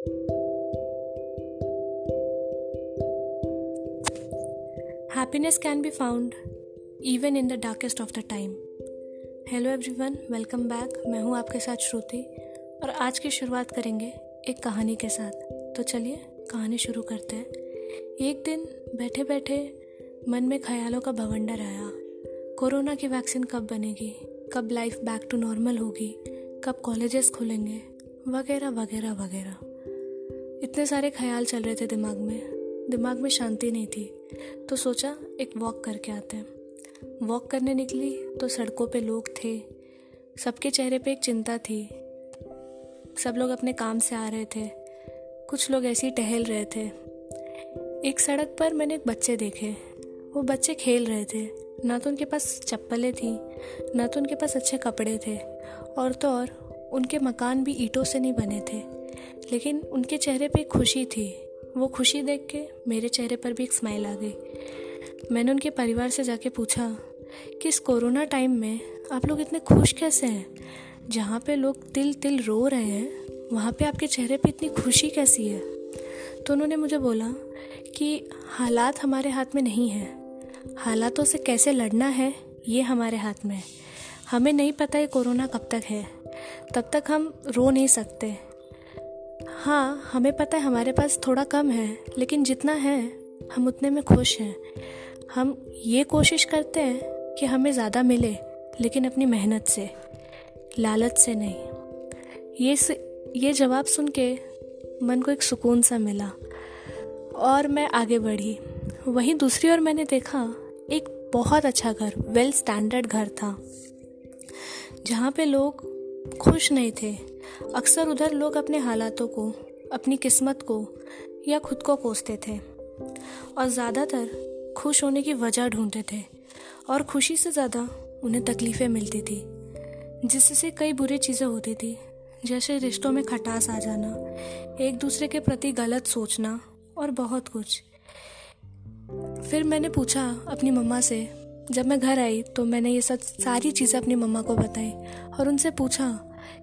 Happiness can be found even in the darkest of the time. Hello everyone welcome back मैं हूँ आपके साथ श्रुति और आज की शुरुआत करेंगे एक कहानी के साथ। तो चलिए, कहानी शुरू करते हैं। एक दिन बैठे बैठे मन में ख्यालों का भवंडर आया। कोरोना की वैक्सीन कब बनेगी? कब लाइफ बैक टू नॉर्मल होगी? कब कॉलेजेस खुलेंगे? वगैरह वगैरह वगैरह। इतने सारे ख्याल चल रहे थे दिमाग में। दिमाग में शांति नहीं थी। तो सोचा एक वॉक करके आते हैं। वॉक करने निकली तो सड़कों पे लोग थे। सबके चेहरे पे एक चिंता थी। सब लोग अपने काम से आ रहे थे। कुछ लोग ऐसे ही टहल रहे थे। एक सड़क पर मैंने एक बच्चे देखे। वो बच्चे खेल रहे थे। ना तो उनके पास चप्पलें थी, ना तो उनके पास अच्छे कपड़े थे। और तो और, उनके मकान भी ईंटों से नहीं बने थे। लेकिन उनके चेहरे पे खुशी थी। वो खुशी देख के मेरे चेहरे पर भी एक स्माइल आ गई। मैंने उनके परिवार से जाके पूछा कि इस कोरोना टाइम में आप लोग इतने खुश कैसे हैं? जहाँ पे लोग तिल तिल रो रहे हैं, वहाँ पे आपके चेहरे पे इतनी खुशी कैसी है? तो उन्होंने मुझे बोला कि हालात हमारे हाथ में नहीं है। हालातों से कैसे लड़ना है, ये हमारे हाथ में है। हमें नहीं पता ये कोरोना कब तक है। तब तक हम रो नहीं सकते। हाँ हमें पता है हमारे पास थोड़ा कम है लेकिन जितना है हम उतने में खुश हैं। हम ये कोशिश करते हैं कि हमें ज़्यादा मिले लेकिन अपनी मेहनत से लालच से नहीं। ये स, ये जवाब सुन के मन को एक सुकून सा मिला और मैं आगे बढ़ी। वहीं दूसरी ओर मैंने देखा एक बहुत अच्छा घर वेल स्टैंडर्ड घर था जहाँ पे लोग खुश नहीं थे। अक्सर उधर लोग अपने हालातों को, अपनी किस्मत को या खुद को कोसते थे और ज़्यादातर खुश होने की वजह ढूंढते थे और खुशी से ज़्यादा उन्हें तकलीफ़ें मिलती थी, जिससे कई बुरी चीज़ें होती थी, जैसे रिश्तों में खटास आ जाना, एक दूसरे के प्रति गलत सोचना और बहुत कुछ। फिर मैंने पूछा अपनी मम्मा से, जब मैं घर आई तो मैंने ये सब सारी चीज़ें अपनी मम्मा को बताई और उनसे पूछा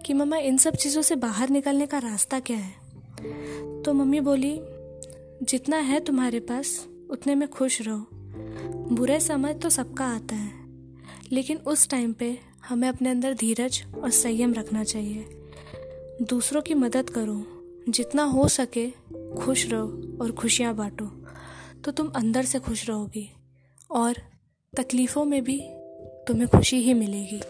कि मम्मा, इन सब चीज़ों से बाहर निकलने का रास्ता क्या है? तो मम्मी बोली, जितना है तुम्हारे पास, उतने में खुश रहो। बुरे समय तो सबका आता है, लेकिन उस टाइम पे हमें अपने अंदर धीरज और संयम रखना चाहिए। दूसरों की मदद करो, जितना हो सके खुश रहो और खुशियाँ बांटो तो तुम अंदर से खुश रहोगी और तकलीफ़ों में भी तुम्हें खुशी ही मिलेगी।